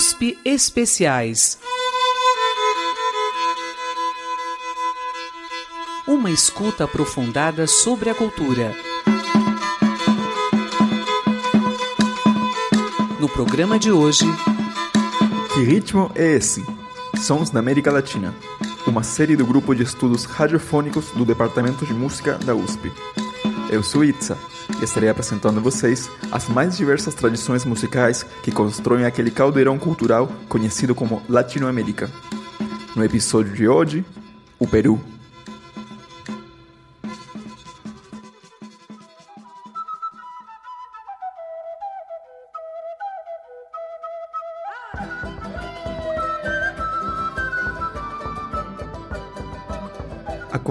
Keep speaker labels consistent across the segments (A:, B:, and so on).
A: USP Especiais. Uma escuta aprofundada sobre a cultura. No programa de hoje.
B: Que ritmo é esse? Sons da América Latina. Uma série do grupo de estudos radiofônicos do Departamento de Música da USP. Eu sou Itza estarei apresentando a vocês as mais diversas tradições musicais que constroem aquele caldeirão cultural conhecido como Latinoamérica. No episódio de hoje, o Peru.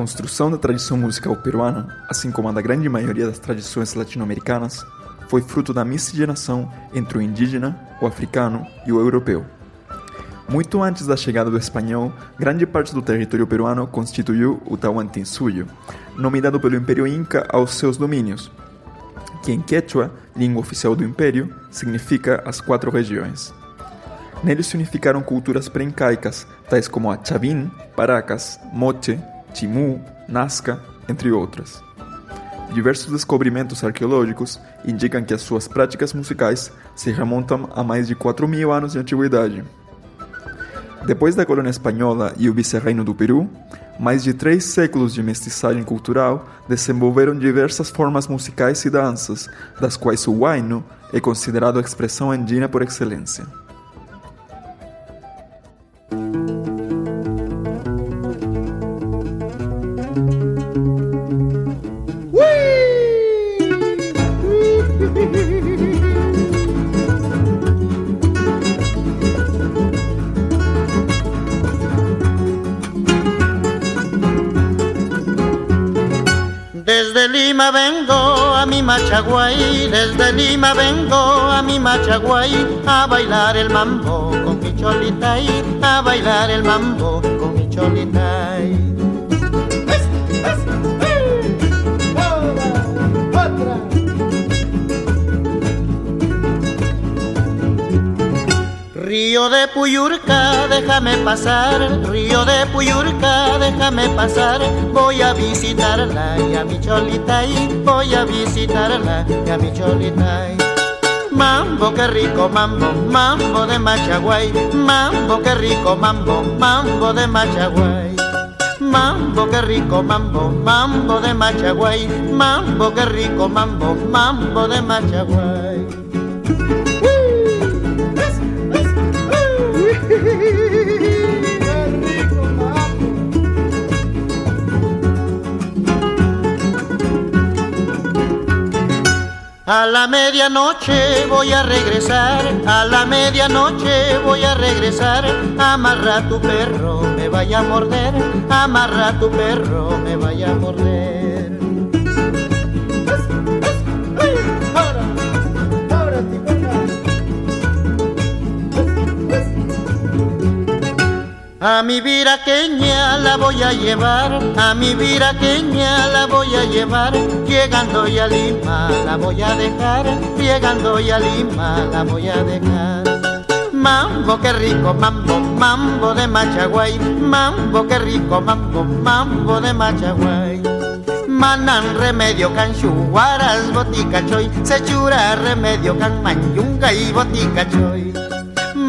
B: Construção da tradição musical peruana, assim como a da grande maioria das tradições latino-americanas, foi fruto da miscigenação entre o indígena, o africano e o europeu. Muito antes da chegada do espanhol, grande parte do território peruano constituiu o Tahuantinsuyo, nome dado pelo Império Inca aos seus domínios, que em quechua, língua oficial do Império, significa as quatro regiões. Nele se unificaram culturas pré-incaicas, tais como a Chavin, Paracas, Moche, Timu, Nazca, entre outras. Diversos descobrimentos arqueológicos indicam que as suas práticas musicais se remontam a mais de 4 mil anos de antiguidade. Depois da colônia espanhola e o vice-reino do Peru, mais de três séculos de mestiçagem cultural desenvolveram diversas formas musicais e danças, das quais o huayno é considerado a expressão andina por excelência.
C: Vengo a mi Machaguay a bailar el mambo con mi cholitay, a bailar el mambo con mi cholitay. Río de Puyurca, déjame pasar, río de Puyurca, déjame pasar, voy a visitarla y a mi cholita y voy a visitarla y a mi cholita. Mambo, qué rico mambo, mambo de Machaguay, mambo, qué rico mambo, mambo de Machaguay. Mambo, qué rico mambo, mambo de Machaguay, mambo, qué rico mambo, mambo de Machaguay. A la medianoche voy a regresar, a la medianoche voy a regresar. Amarra tu perro, me vaya a morder, amarra tu perro, me vaya a morder. A mi viraqueña la voy a llevar, a mi viraqueña la voy a llevar, llegando ya a Lima la voy a dejar, llegando ya a Lima la voy a dejar. Mambo, qué rico mambo, mambo de Machaguay, mambo, qué rico mambo, mambo de Machaguay. Manan remedio can chuguaras botica choy, se chura remedio can manyunga y botica choy.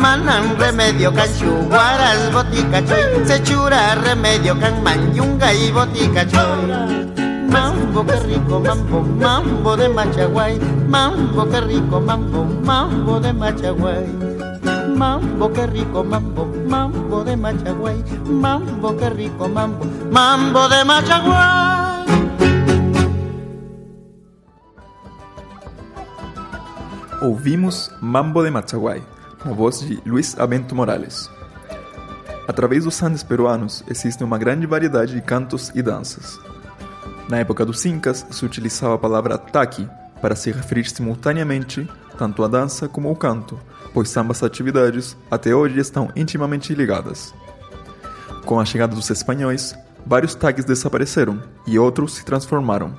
C: Manan remedio can chuguaras botica choy, se chura remedio can manyunga y botica choy. Mambo, qué rico mambo, mambo de Machaguay, mambo, qué rico mambo, mambo de Machaguay. Mambo, qué rico mambo, mambo de Machaguay, mambo, qué rico mambo, mambo de Machaguay.
B: Ouvimos Mambo de Machaguay, na voz de Luiz Abento Morales. Através dos Andes peruanos existe uma grande variedade de cantos e danças. Na época dos Incas, se utilizava a palavra taqui para se referir simultaneamente tanto à dança como ao canto, pois ambas atividades até hoje estão intimamente ligadas. Com a chegada dos espanhóis, vários tags desapareceram e outros se transformaram.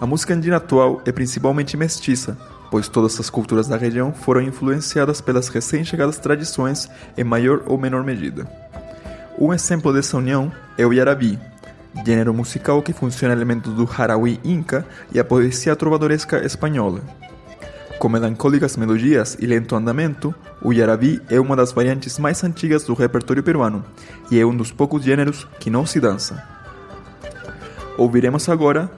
B: A música andina atual é principalmente mestiça, pois todas as culturas da região foram influenciadas pelas recém-chegadas tradições em maior ou menor medida. Um exemplo dessa união é o Yaraví, gênero musical que funciona elementos do Harawi inca e a poesia trovadoresca espanhola. Com melancólicas melodias e lento andamento, o Yaraví é uma das variantes mais antigas do repertório peruano e é um dos poucos gêneros que não se dança. Ouviremos agora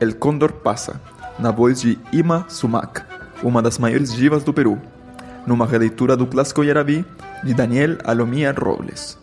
B: El Condor Passa, na voz de Ima Sumac, uma das maiores divas do Peru, numa releitura do clássico Yaraví de Daniel Alomia Robles.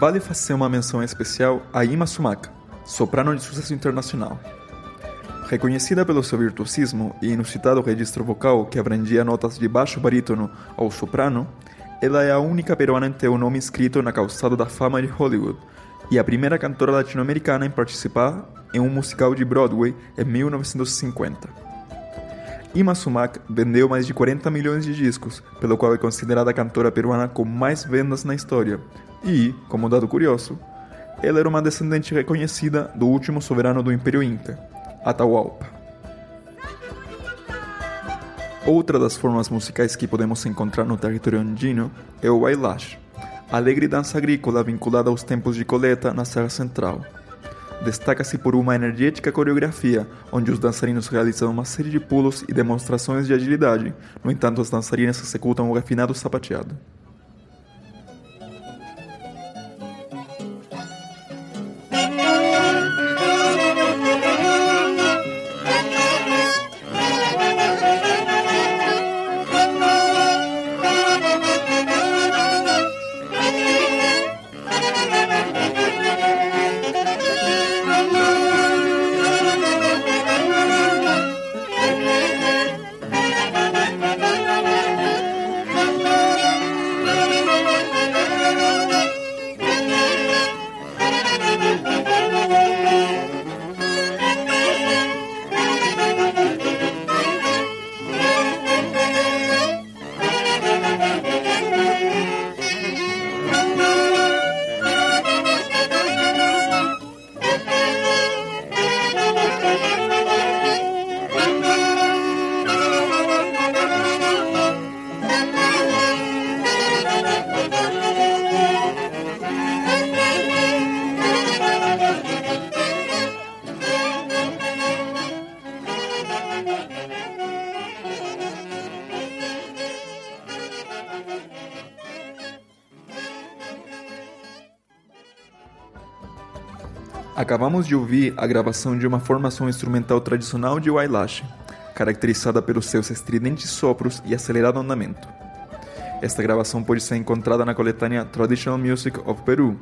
B: Vale fazer uma menção especial a Ima Sumaka, soprano de sucesso internacional. Reconhecida pelo seu virtuosismo e inusitado registro vocal que abrangia notas de baixo barítono ao soprano, ela é a única peruana em ter o nome escrito na calçada da fama de Hollywood e a primeira cantora latino-americana em participar em um musical de Broadway em 1950. Ima Sumac vendeu mais de 40 milhões de discos, pelo qual é considerada a cantora peruana com mais vendas na história. E, como dado curioso, ela era uma descendente reconhecida do último soberano do Império Inca, Atahualpa. Outra das formas musicais que podemos encontrar no território andino é o bailash, alegre dança agrícola vinculada aos tempos de coleta na Serra Central. Destaca-se por uma energética coreografia, onde os dançarinos realizam uma série de pulos e demonstrações de agilidade, no entanto, as dançarinas executam o refinado sapateado. Acabamos de ouvir a gravação de uma formação instrumental tradicional de Wailash, caracterizada pelos seus estridentes sopros e acelerado andamento. Esta gravação pode ser encontrada na coletânea Traditional Music of Peru,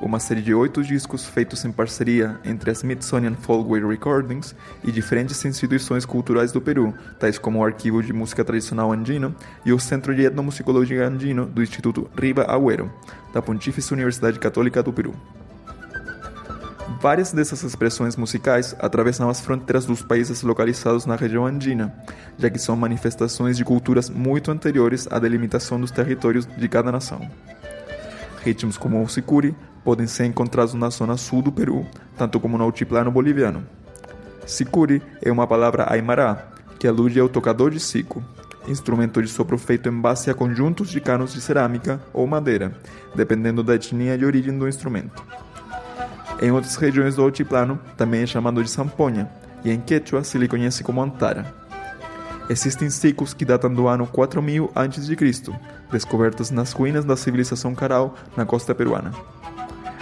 B: uma série de oito discos feitos em parceria entre a Smithsonian Folkways Recordings e diferentes instituições culturais do Peru, tais como o Arquivo de Música Tradicional Andino e o Centro de Etnomusicologia Andino do Instituto Riva Agüero, da Pontífice Universidade Católica do Peru. Várias dessas expressões musicais atravessam as fronteiras dos países localizados na região andina, já que são manifestações de culturas muito anteriores à delimitação dos territórios de cada nação. Ritmos como o sicuri podem ser encontrados na zona sul do Peru, tanto como no altiplano boliviano. Sicuri é uma palavra aimará, que alude ao tocador de sico, instrumento de sopro feito em base a conjuntos de canos de cerâmica ou madeira, dependendo da etnia de origem do instrumento. Em outras regiões do altiplano, também é chamado de samponha, e em Quechua se lhe conhece como antara. Existem ciclos que datam do ano 4000 a.C., descobertos nas ruínas da civilização Caral, na costa peruana.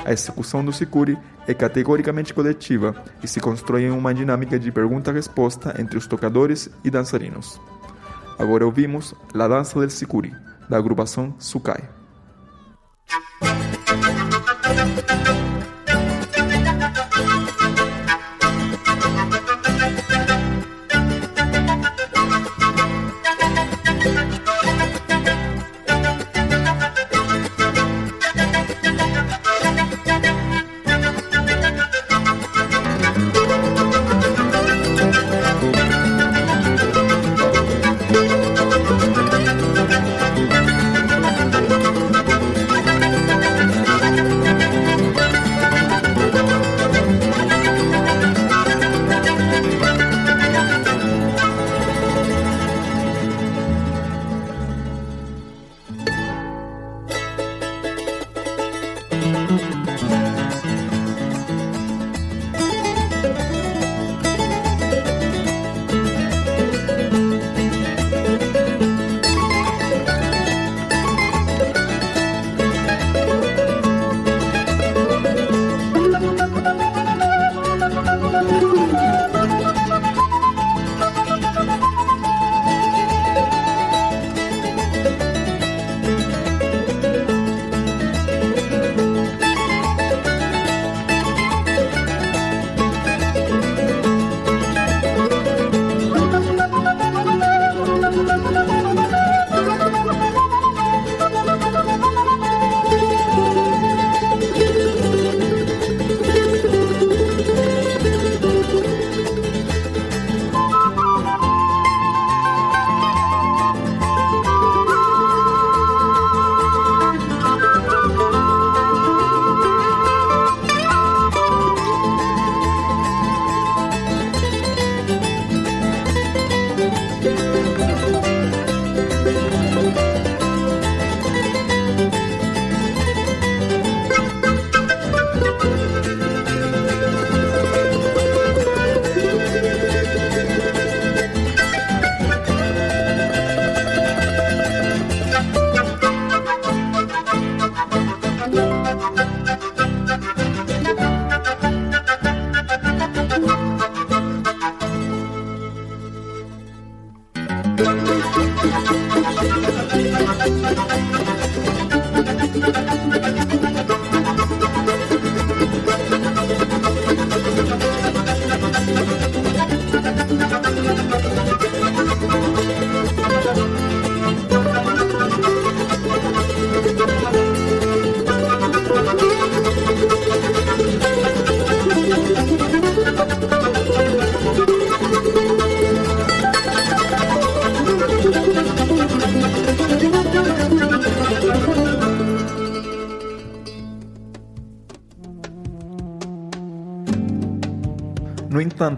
B: A execução do sicuri é categoricamente coletiva e se constrói em uma dinâmica de pergunta-resposta entre os tocadores e dançarinos. Agora ouvimos La Dança del Sicuri, da agrupação Sukai.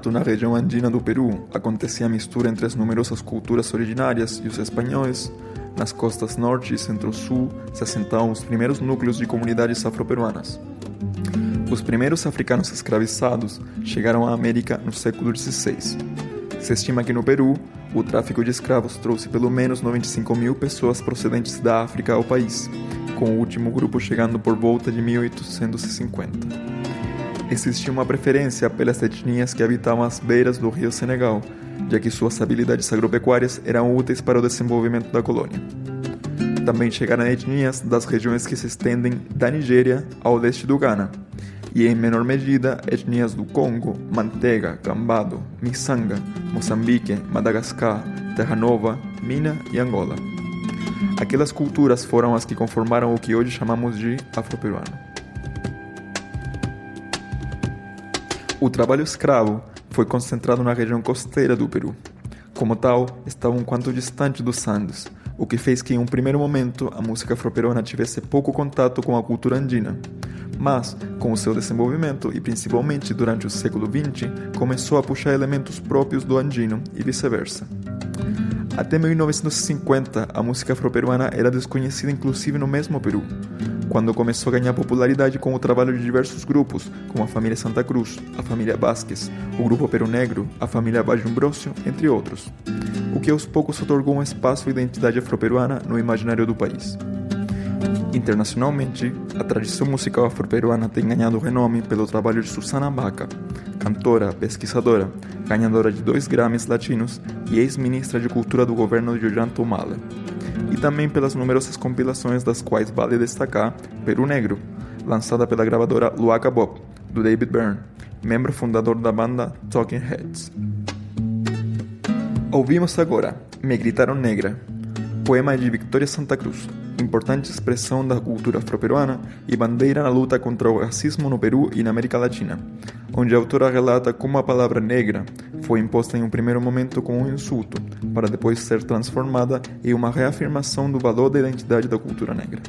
B: Na região andina do Peru acontecia a mistura entre as numerosas culturas originárias e os espanhóis. Nas costas norte e centro-sul se assentavam os primeiros núcleos de comunidades afroperuanas. Os primeiros africanos escravizados chegaram à América no século XVI. Se estima que no Peru, o tráfico de escravos trouxe pelo menos 95 mil pessoas procedentes da África ao país, com o último grupo chegando por volta de 1850. Existia uma preferência pelas etnias que habitavam as beiras do rio Senegal, já que suas habilidades agropecuárias eram úteis para o desenvolvimento da colônia. Também chegaram etnias das regiões que se estendem da Nigéria ao leste do Ghana, e em menor medida etnias do Congo, Mantega, Cambado, Missanga, Moçambique, Madagascar, Terra Nova, Mina e Angola. Aquelas culturas foram as que conformaram o que hoje chamamos de afroperuano. O trabalho escravo foi concentrado na região costeira do Peru. Como tal, estava um quanto distante dos Andes, o que fez que em um primeiro momento a música afroperuana tivesse pouco contato com a cultura andina. Mas, com o seu desenvolvimento e principalmente durante o século XX, começou a puxar elementos próprios do andino e vice-versa. Até 1950, a música afroperuana era desconhecida inclusive no mesmo Peru, quando começou a ganhar popularidade com o trabalho de diversos grupos, como a família Santa Cruz, a família Vasquez, o grupo Peru Negro, a família Bajumbrosio, entre outros, o que aos poucos otorgou um espaço e identidade afroperuana no imaginário do país. Internacionalmente, a tradição musical afroperuana tem ganhado renome pelo trabalho de Susana Baca, cantora, pesquisadora, ganhadora de dois Grammys latinos e ex-ministra de Cultura do governo de Ollanta Humala, e também pelas numerosas compilações das quais vale destacar Peru Negro, lançada pela gravadora Luaca Bob, do David Byrne, membro fundador da banda Talking Heads. Ouvimos agora Me Gritaram Negra, poema de Victoria Santa Cruz, importante expressão da cultura afroperuana e bandeira na luta contra o racismo no Peru e na América Latina, onde a autora relata como a palavra negra foi imposta em um primeiro momento como um insulto, para depois ser transformada em uma reafirmação do valor da identidade da cultura negra.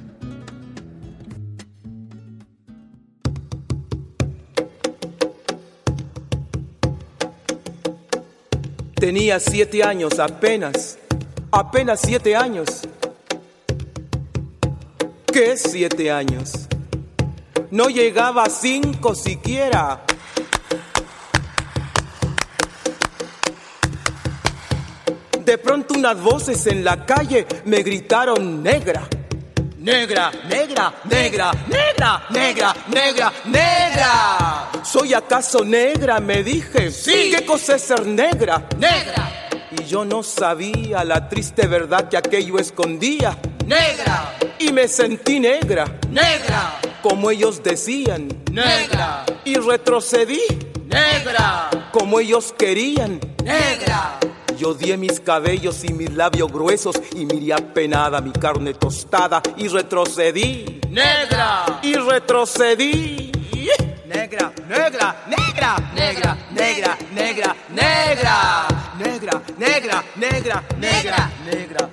D: Tenía siete años apenas, apenas siete años. ¿Qué siete años? No llegaba a cinco siquiera. De pronto unas voces en la calle me gritaron negra. Negra, negra, negra, negra, negra, negra, negra. ¿Soy acaso negra? Me dije.
E: Sí.
D: ¿Qué cosa es ser negra?
E: Negra,
D: Y yo no sabía la triste verdad que aquello escondía.
E: Negra,
D: Y me sentí negra,
E: negra,
D: como ellos decían.
E: negra,
D: Y retrocedí,
E: negra,
D: como ellos querían.
E: negra,
D: Y odié mis cabellos y mis labios gruesos y miré apenada mi carne tostada y retrocedí,
E: negra,
D: y retrocedí.
E: negra, negra, negra, negra, negra, negra, negra,
D: Negra, negra, negra,
E: Negra.
D: negra, negra,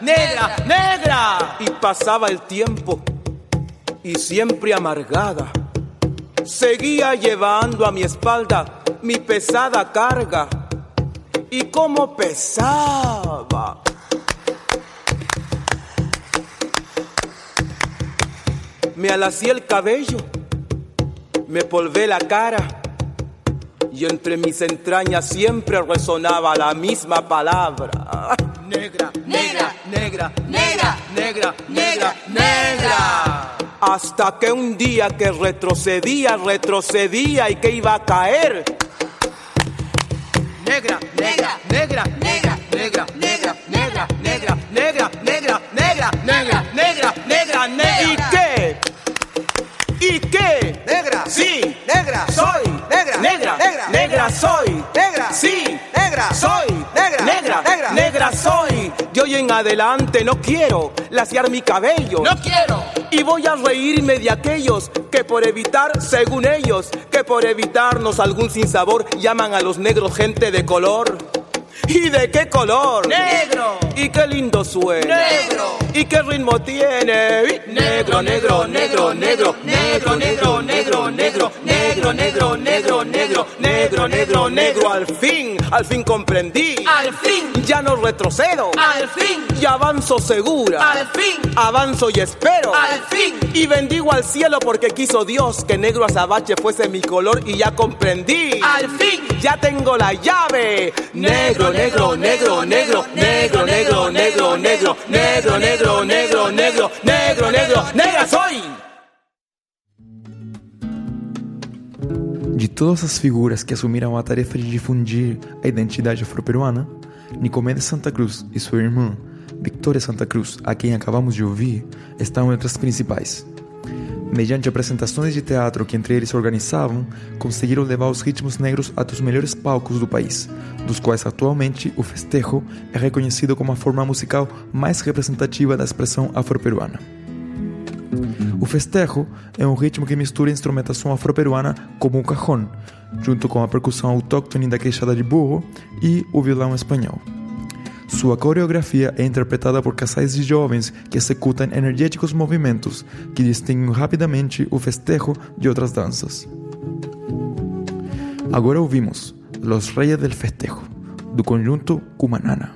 D: negra, negra. Y pasaba el tiempo y siempre amargada. Seguía llevando a mi espalda mi pesada carga. Y cómo pesaba. Me alací el cabello, me polvé la cara y entre mis entrañas siempre resonaba la misma palabra. Negra, negra, negra,
E: negra,
D: negra, negra, negra. Hasta que un día que retrocedía, retrocedía y que iba a caer. Negra, negra, negra, negra, negra, negra, negra, negra, negra, negra, negra, negra, negra, negra, negra. ¿Y qué? ¿Y qué?
F: Negra.
D: Sí.
F: Negra.
D: Soy.
F: Negra.
D: Negra.
F: Negra.
D: Negra soy.
F: Negra.
D: Sí.
F: Negra.
D: Soy.
F: Negra.
D: Negra.
F: Negra.
D: Negra soy. De hoy en adelante no quiero laciar mi cabello.
E: no quiero,
D: Y voy a reírme de aquellos que por evitar, según ellos, que por evitarnos algún sinsabor llaman a los negros gente de color. ¿Y de qué color?
E: negro,
D: Y qué lindo suena.
E: Negro.
D: ¿Y qué ritmo tiene? Negro, negro, negro, negro, negro, negro, negro, negro, negro, negro, negro, negro, negro, negro, al fin comprendí.
E: Al fin,
D: Ya no retrocedo.
E: al fin,
D: Y avanzo segura.
E: al fin,
D: Avanzo y espero.
E: al fin.
D: Y bendigo al cielo porque quiso Dios que negro azabache fuese mi color y ya comprendí.
E: Al fin,
D: Ya tengo la llave. Negro, negro, negro, negro, negro, negro, negro, negro, negro, negro, negro, negro, negro, negro, negra soy.
B: De todas as figuras que assumiram a tarefa de difundir a identidade afro-peruana, Nicomedes Santa Cruz e sua irmã, Victoria Santa Cruz, a quem acabamos de ouvir, estão entre as principais. Mediante apresentações de teatro que entre eles se organizavam, conseguiram levar os ritmos negros a dos melhores palcos do país, dos quais atualmente o festejo é reconhecido como a forma musical mais representativa da expressão afro-peruana. O festejo é um ritmo que mistura a instrumentação afro-peruana como o cajón, junto com a percussão autóctone da queixada de burro e o violão espanhol. Sua coreografia é interpretada por casais de jovens que executam energéticos movimentos que distinguem rapidamente o festejo de outras danças. Agora ouvimos Los Reyes del Festejo, do conjunto Cumanana.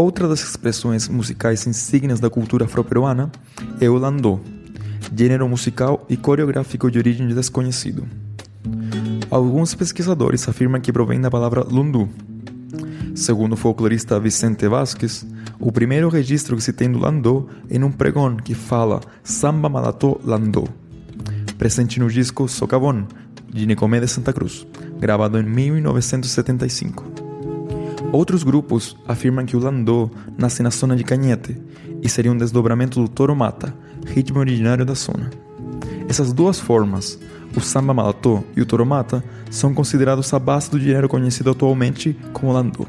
B: Outra das expressões musicais insígnias da cultura afro-peruana é o landô, gênero musical e coreográfico de origem desconhecido. Alguns pesquisadores afirmam que provém da palavra lundu. Segundo o folclorista Vicente Vázquez, o primeiro registro que se tem do landô é num pregão que fala Samba Malató Landô, presente no disco Socavón, de Nicomé de Santa Cruz, gravado em 1975. Outros grupos afirmam que o landô nasce na zona de Canhete e seria um desdobramento do toro mata, ritmo originário da zona. Essas duas formas, o samba malatô e o toro mata, são considerados a base do dinheiro conhecido atualmente como landô.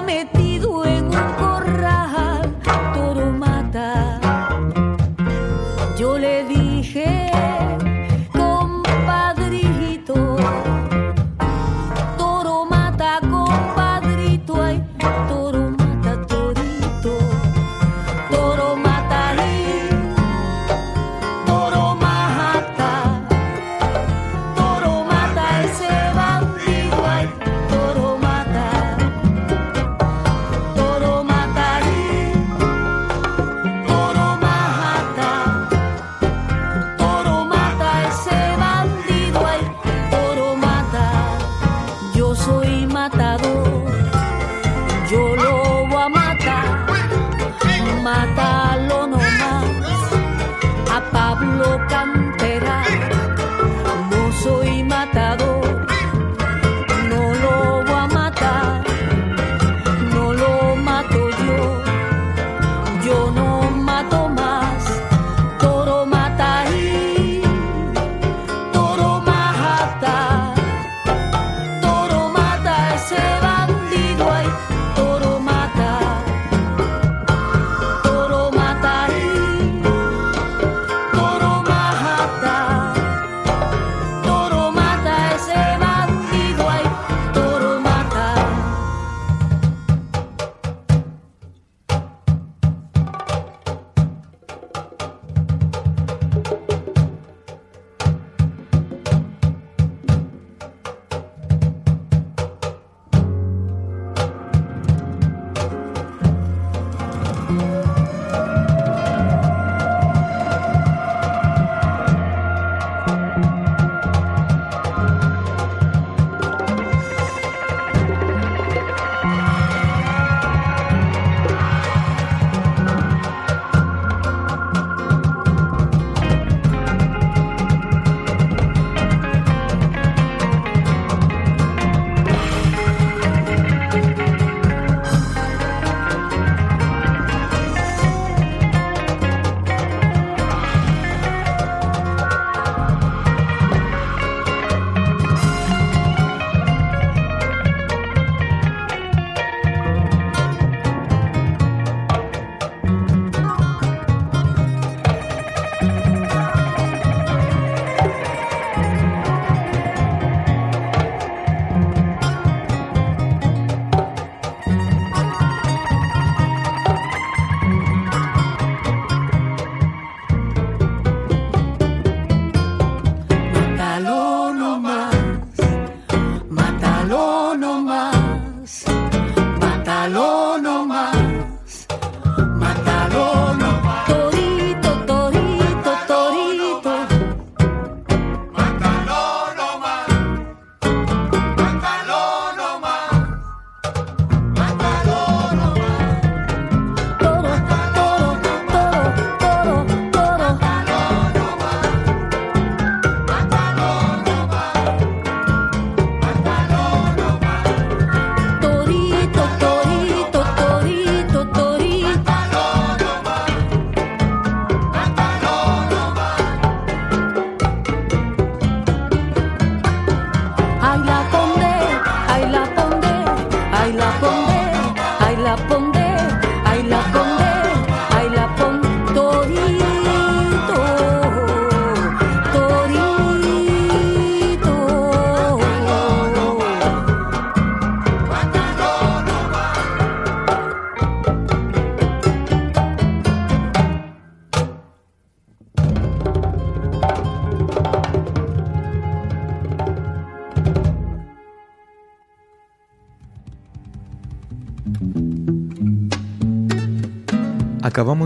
F: metido en un corral.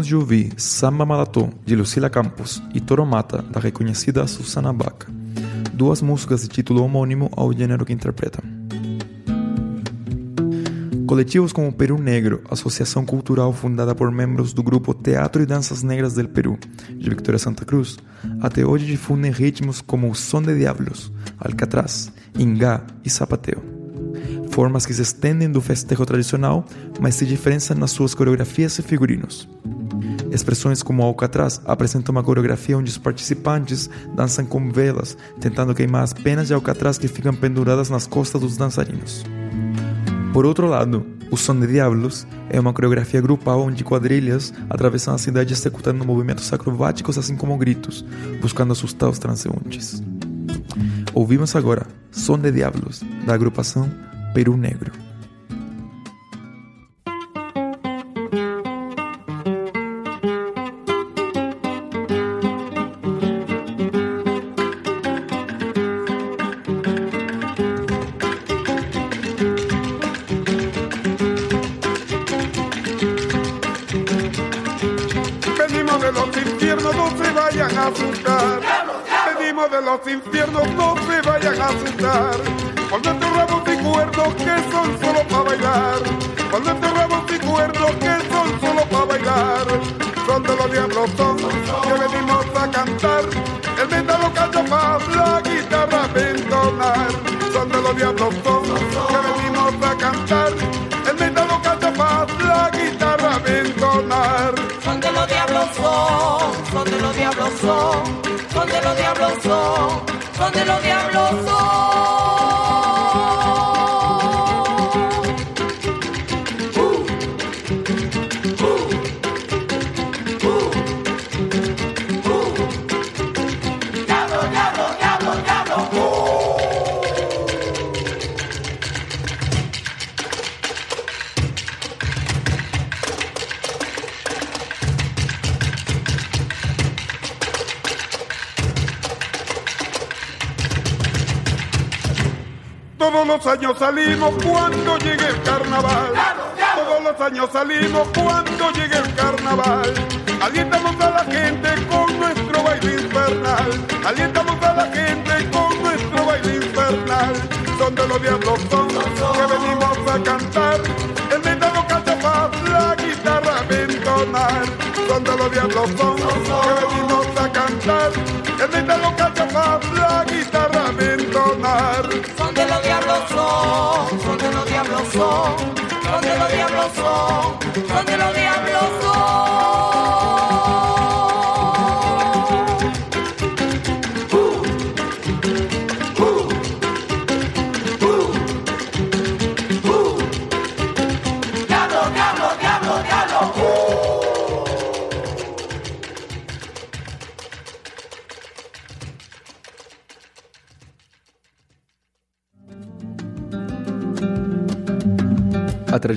B: Acabamos de ouvir Samba Malató, de Lucila Campos, e Toro Mata, da reconhecida Susana Baca, duas músicas de título homônimo ao gênero que interpretam. Coletivos como Perú Negro, associação cultural fundada por membros do grupo Teatro e Danças Negras del Perú, de Victoria Santa Cruz, até hoje difundem ritmos como o Som de Diablos, Alcatraz, Ingá e Zapateo formas que se estendem do festejo tradicional, mas se diferenciam nas suas coreografias e figurinos. Expressões como Alcatraz apresentam uma coreografia onde os participantes dançam com velas, tentando queimar as penas de Alcatraz que ficam penduradas nas costas dos dançarinos. Por outro lado, o Som de Diablos é uma coreografia grupal onde quadrilhas atravessam a cidade executando movimentos acrobáticos assim como gritos, buscando assustar os transeuntes. Ouvimos agora Som de Diablos, da agrupação Perú Negro.
F: Infiernos, no se vayan a asustar. Venimos de los infiernos, no se vayan a asustar cuando enterramos y cuerdos que son solo para bailar. Cuando enterramos y cuerdos que son solo para bailar. Son de los diablos son que venimos a cantar. El lo canta más, la guitarra a entonar. Son de los diablos son
E: los diablos son, son de los diablos son. Los
F: años salimos cuando llegue el carnaval. Todos los años salimos cuando llegue el carnaval. Alientamos a la gente con nuestro baile infernal. Alientamos a la gente con nuestro baile infernal. Son de los diablos son que venimos a cantar. El metano canta más, la guitarra a entonar. Son de los diablos son que venimos a cantar. El metano canta más, la guitarra
E: Son de los diablos son, son de los diablos son, son de los diablos son, son de los diablos son.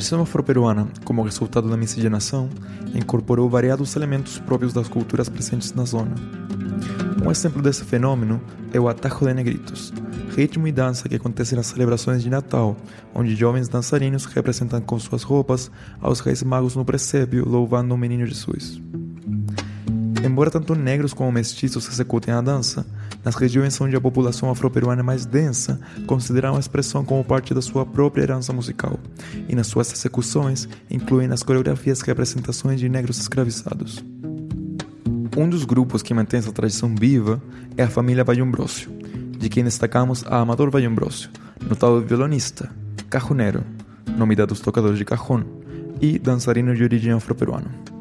B: Tradição afro-peruana, como resultado da miscigenação, incorporou variados elementos próprios das culturas presentes na zona. Um exemplo desse fenômeno é o Atajo de Negritos, ritmo e dança que acontece nas celebrações de Natal, onde jovens dançarinos representam com suas roupas aos reis magos no presépio, louvando o menino Jesus. Embora tanto negros como mestiços executem a dança, nas regiões onde a população afro-peruana é mais densa, consideram a expressão como parte da sua própria herança musical, e nas suas execuções incluem nas coreografias representações de negros escravizados. Um dos grupos que mantém essa tradição viva é a família Vallombrócio, de quem destacamos a Amador Vallombrócio, notável violonista, cajunero, nome dado aos tocadores de cajón, e dançarino de origem afro-peruana.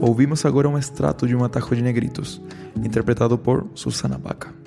B: Ouvimos agora um extrato de um atajo de negritos, interpretado por Susana Baca.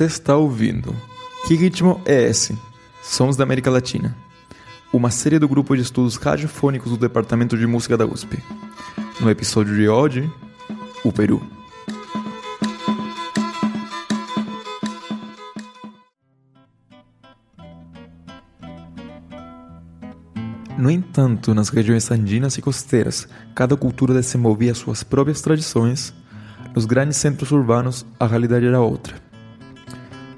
B: Você está ouvindo Que Ritmo é Esse? Sons da América Latina. Uma série do grupo de estudos radiofônicos do Departamento de Música da USP. No episódio de hoje, o Peru. No entanto, nas regiões andinas e costeiras, cada cultura desenvolvia suas próprias tradições. Nos grandes centros urbanos, a realidade era outra.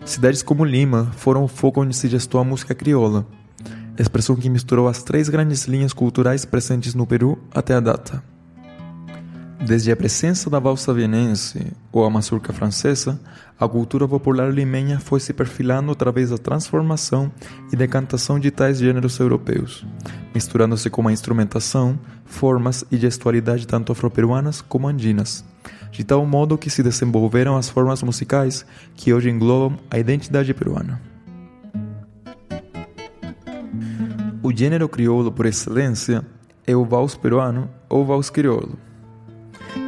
B: Cidades como Lima foram o foco onde se gestou a música crioula, expressão que misturou as três grandes linhas culturais presentes no Peru até a data. Desde a presença da valsa vienense ou a mazurca francesa, a cultura popular limenha foi se perfilando através da transformação e decantação de tais gêneros europeus, misturando-se com a instrumentação, formas e gestualidade tanto afro-peruanas como andinas, de tal modo que se desenvolveram as formas musicais que hoje englobam a identidade peruana. O gênero crioulo por excelência é o vals peruano ou vals crioulo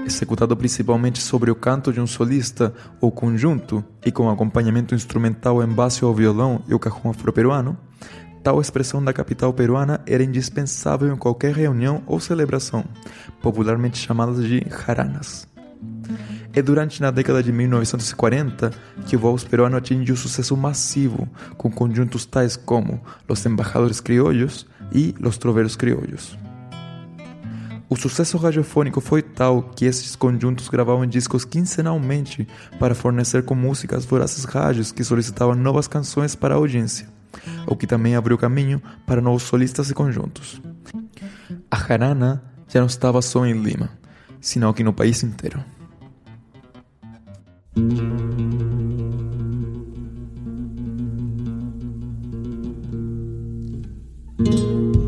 B: executado principalmente sobre o canto de um solista ou conjunto e com acompanhamento instrumental em base ao violão e o cajón afro-peruano, tal expressão da capital peruana era indispensável em qualquer reunião ou celebração, popularmente chamadas de jaranas. É durante na década de 1940 que o vals peruano atingiu sucesso massivo com conjuntos tais como Los Embajadores Criollos e Los Troveros Criollos. O sucesso radiofônico foi tal que esses conjuntos gravavam discos quinzenalmente para fornecer com músicas vorazes rádios que solicitavam novas canções para a audiência, o que também abriu caminho para novos solistas e conjuntos. A jarana já não estava só em Lima, senão que no país inteiro.
G: thank you.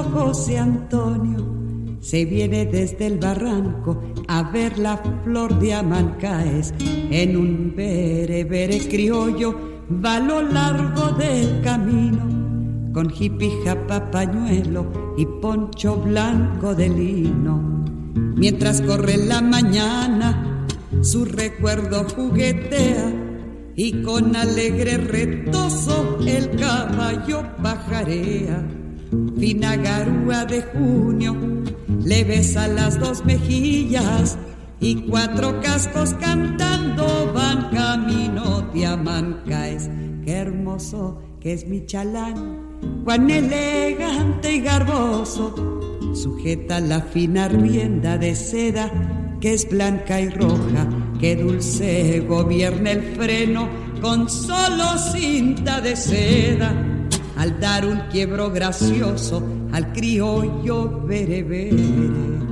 G: José Antonio. Se viene desde el barranco a ver la flor de Amancaes. En un bere bere criollo va lo largo del camino. Con jipija, papañuelo y poncho blanco de lino. Mientras corre la mañana, su recuerdo juguetea y con alegre retozo el caballo pajarea. Fina garúa de junio le besa las dos mejillas y cuatro cascos cantando van camino de Amancaes. Qué hermoso que es mi chalán, cuán elegante y garboso. Sujeta la fina rienda de seda que es blanca y roja, que dulce gobierna el freno con solo cinta de seda, al dar un quiebro gracioso al criollo berebere.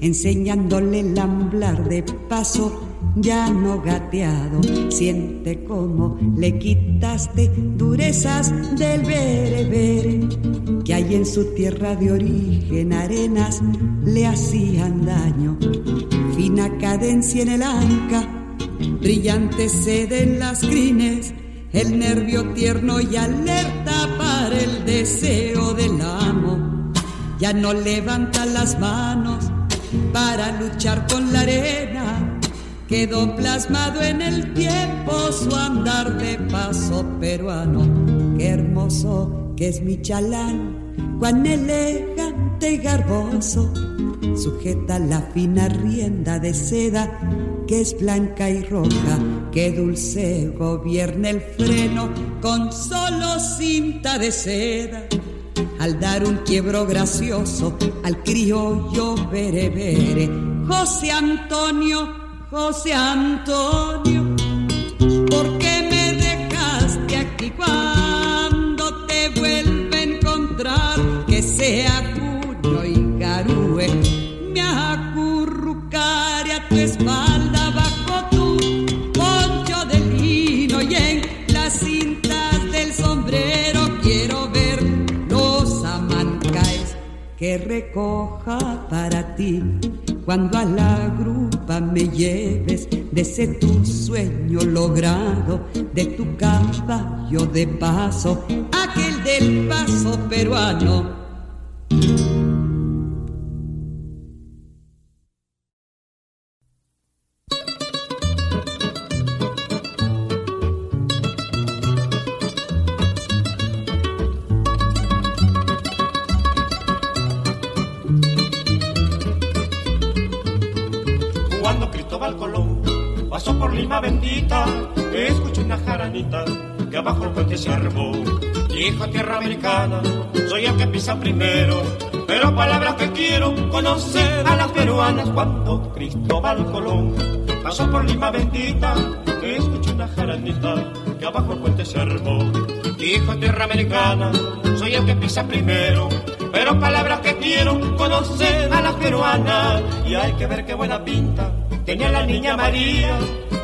G: Enseñándole el amblar de paso ya no gateado. Siente como le quitaste durezas del berebere, que hay en su tierra de origen arenas le hacían daño. Fina cadencia en el anca, brillante sede en las crines el nervio tierno y alerta para el deseo del amo. Ya no levanta las manos para luchar con la arena. Quedó plasmado en el tiempo su andar de paso peruano. Qué hermoso que es mi chalán, cuán elegante y garboso. Sujeta la fina rienda de seda que es blanca y roja que dulce gobierna el freno con solo cinta de seda. Al dar un quiebro gracioso al criollo berebere, José Antonio, José Antonio, ¿por qué me dejaste aquí cuando te vuelve a encontrar que sea junio y garúe? Me acurrucaré para ti cuando a la grupa me lleves de ese tu sueño logrado, de tu caballo de paso, aquel del paso peruano.
H: Soy el que pisa primero, pero palabras que quiero conocer a las peruanas cuando Cristóbal Colón pasó por Lima bendita, escucho una jaranita que abajo el puente se armó. Hijo tierra americana, soy el que pisa primero, pero palabras que quiero conocer a las peruanas y hay que ver qué buena pinta tenía la niña María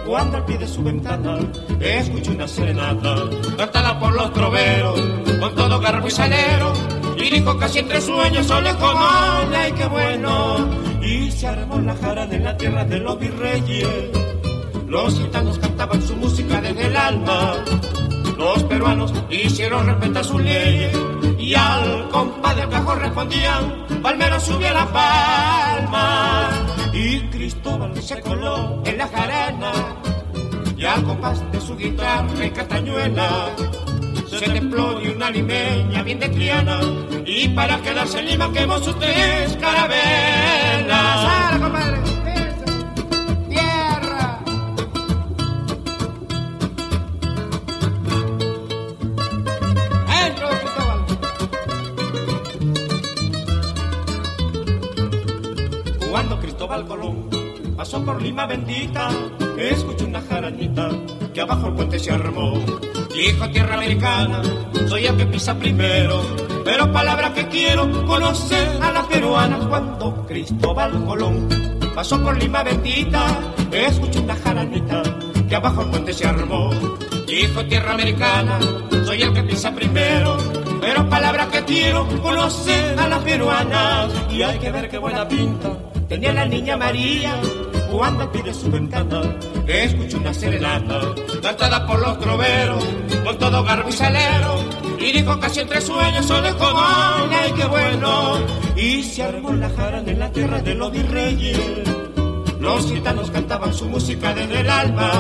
H: cuando al pie de su ventana escucho una serenata cantada por los troveros con todo garbo y salero y dijo casi entre sueños solo como ay qué bueno. Y se armó la jara de la tierra de los virreyes. Los gitanos cantaban su música desde el alma. Los peruanos hicieron respetar sus leyes y al compadre del cajón respondían Palmero subió la palma y Cristóbal se coló en la jarana y al compás de su guitarra y castañuela se templó de una limeña bien de criana y para quedarse en Lima quemó sus tres carabelas. ¡Sala, compadre! ¡Tierra! ¡Entro, Cristóbal! Cuando Cristóbal Colón pasó por Lima bendita, escuchó una jaranita que abajo el puente se armó. Dijo tierra americana, soy el que pisa primero, pero palabra que quiero conocer a las peruanas cuando Cristóbal Colón pasó por Lima bendita, escuchó una jaranita que abajo el puente se armó. Dijo tierra americana, soy el que pisa primero, pero palabra que quiero conocer a las peruanas y hay que ver qué buena pinta tenía la niña María cuando pide su ventana, escucho una serenata cantada por los troveros, con todo garbo y salero, y dijo casi entre sueños, solo como ay, qué bueno, y se armó la jarana en la tierra de los virreyes. los gitanos cantaban su música desde el alma.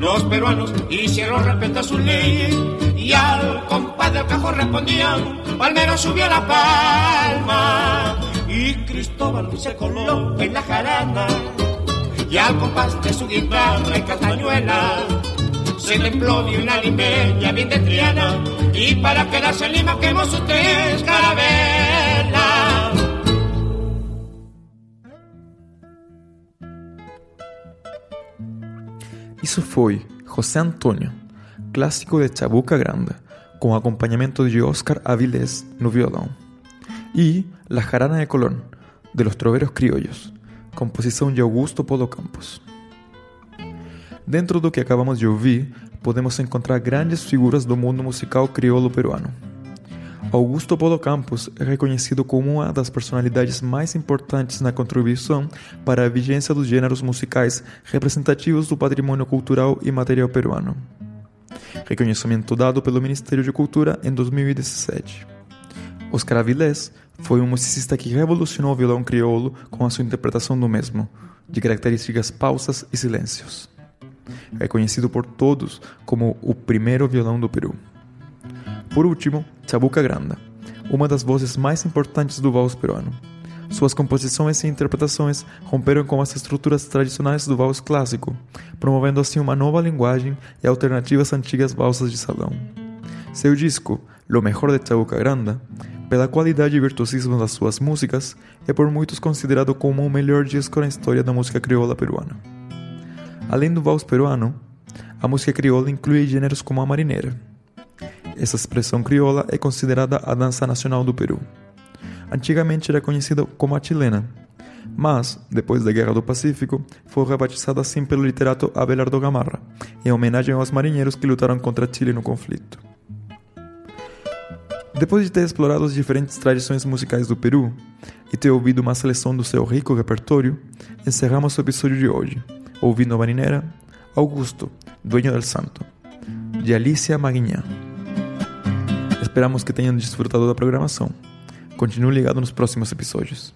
H: Los peruanos hicieron respeto a sus leyes y al compadre del cajón respondían, Palmero subió la palma y Cristóbal se coló en la jarana y al compás de su guitarra y castañuela se templó de una limeña bien de Triana y para quedarse en Lima quemó sus tres carabelas.
B: Isso foi José Antônio, clássico de Chabuca Grande, com acompanhamento de Oscar Avilés no violão. E La Jarana de Colón, de Los Troveros Criollos, composição de Augusto Polo Campos. Dentro do que acabamos de ouvir, podemos encontrar grandes figuras do mundo musical crioulo peruano. Augusto Polo Campos é reconhecido como uma das personalidades mais importantes na contribuição para a vigência dos gêneros musicais representativos do patrimônio cultural e material peruano. Reconhecimento dado pelo Ministério de Cultura em 2017. Oscar Avilés foi um musicista que revolucionou o violão crioulo com a sua interpretação do mesmo, de características pausas e silêncios. É conhecido por todos como o primeiro violão do Peru. Por último, Chabuca Granda, uma das vozes mais importantes do vals peruano. Suas composições e interpretações romperam com as estruturas tradicionais do vals clássico, promovendo assim uma nova linguagem e alternativas às antigas valsas de salão. Seu disco, Lo Mejor de Chabuca Granda, pela qualidade e virtuosismo das suas músicas, é por muitos considerado como o melhor disco na história da música crioula peruana. Além do vals peruano, a música crioula inclui gêneros como a marineira. Essa expressão crioula é considerada a dança nacional do Peru. Antigamente era conhecida como a chilena, mas, depois da Guerra do Pacífico, foi rebatizada assim pelo literato Abelardo Gamarra, em homenagem aos marinheiros que lutaram contra Chile no conflito. Depois de ter explorado as diferentes tradições musicais do Peru e ter ouvido uma seleção do seu rico repertório, encerramos o episódio de hoje, ouvindo a marinera Augusto, Dueño del Santo, de Alicia Maguinha. Esperamos que tenham desfrutado da programação. Continue ligado nos próximos episódios.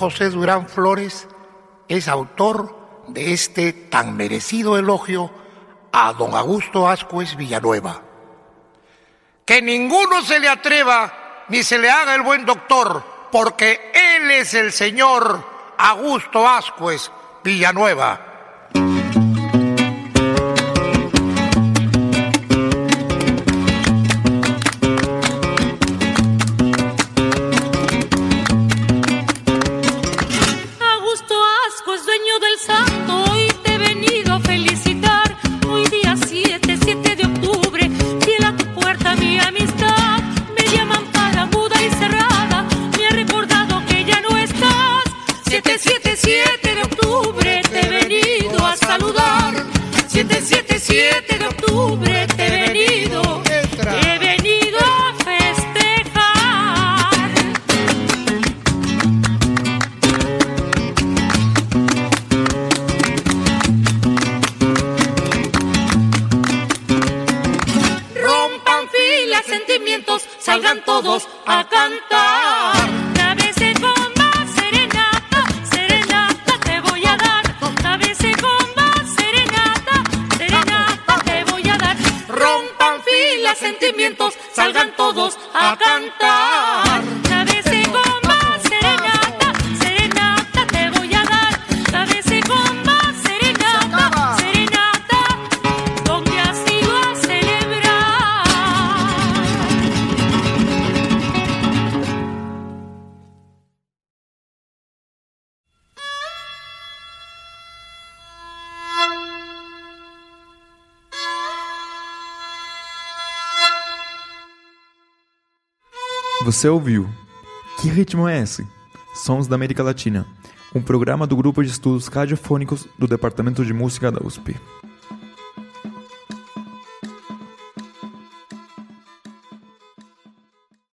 I: José Durán Flores es autor de este tan merecido elogio a don Augusto Ascuez Villanueva. Que ninguno se le atreva ni se le haga el buen doctor, porque él es el señor Augusto Ascuez Villanueva.
B: Você ouviu? Que ritmo é esse? Sons da América Latina, um programa do Grupo de Estudos Radiofônicos do Departamento de Música da USP.